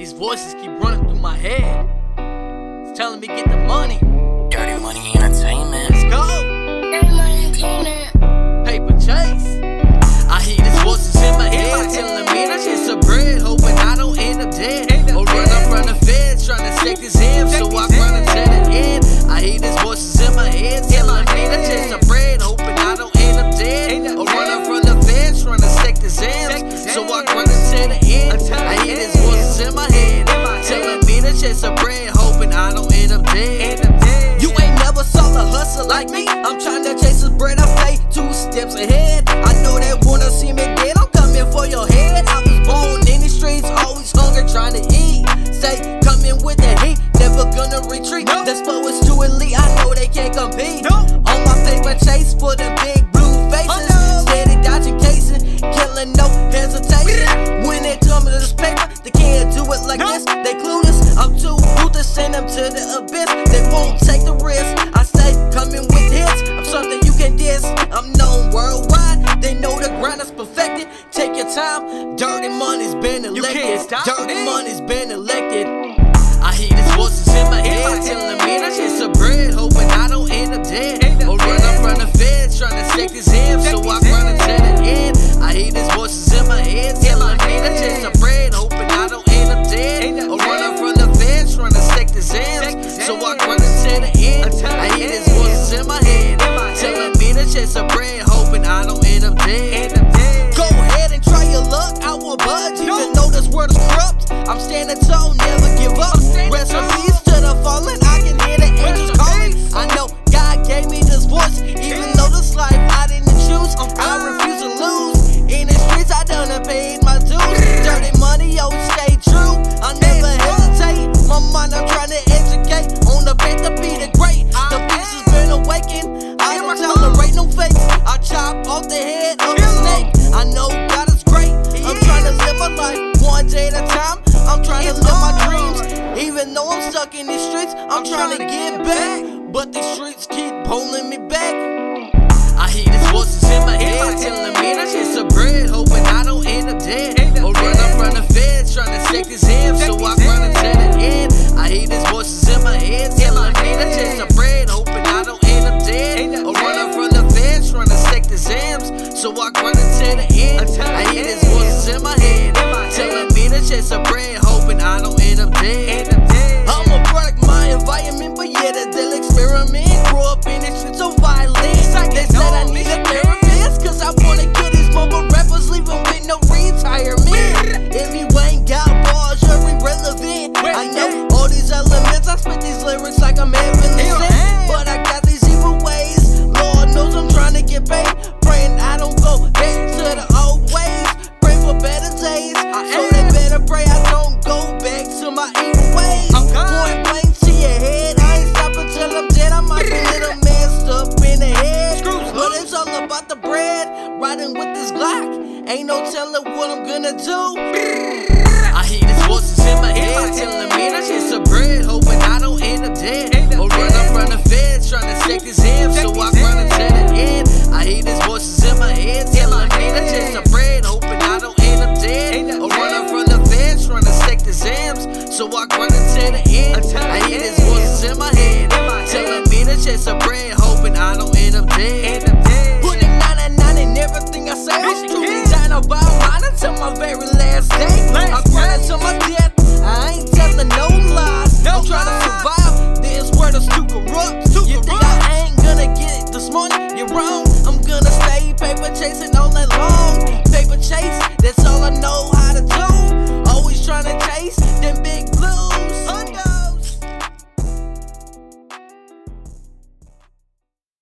These voices keep running through my head. It's telling me get the money. Dirty Money Entertainment. Let's go. Dirty money entertainment. Paper chase. I hear these voices in my head telling me to chase some bread, hoping I don't end up dead. Or run up from the feds trying to shake this M, so I run until the end. I hear these voices in my head telling me to chase some bread, hoping I don't end up dead. Or run up from the feds trying to shake this M, so I run until the end. I hear steps ahead. I know they wanna see me dead, I'm coming for your head. I was born in the streets, always hungry, trying to eat. Say, coming with the heat, never gonna retreat. This flow is too elite, I know they can't compete. On my paper chase for them big blue faces. Steady dodging cases, killing no hesitation. When they come to this paper, they can't do it like this. They clueless, I'm too ruthless, send them to the abyss. Is. Take your time. Dirty money's been elected. can't stop Dirty me. money's been elected. I hear these voices in my head telling me to chase some bread, hoping I don't end up dead. Or run up from the feds trying to shake this M, so I I'm standing tall, never give up. Rest in peace to the fallen. I can hear the angels calling. I know God gave me this voice, even though this life I didn't choose. I refuse to lose. In the streets, I done and paid my dues. Dirty money, always stay true. I never hesitate. My mind, I'm trying to educate. On the path to be the great. The beast has been awakened. I don't tolerate no fakes. I chop off the head of the snake. I know I'm trying to live my dreams. Even though I'm stuck in these streets, I'm trying to get back. But these streets keep pulling me back. I hear these voices in my head telling me to chase some bread. Riding with this Glock. Ain't no telling what I'm gonna do. I hear these voices in my head telling me to chase some bread, till my very last day. I'm grinding till my death. I ain't telling no lies. I'm trying to survive. This world is too corrupt. You think I ain't gonna get it this morning? You're wrong. I'm gonna stay paper chasing all night long. Paper chase, that's all I know.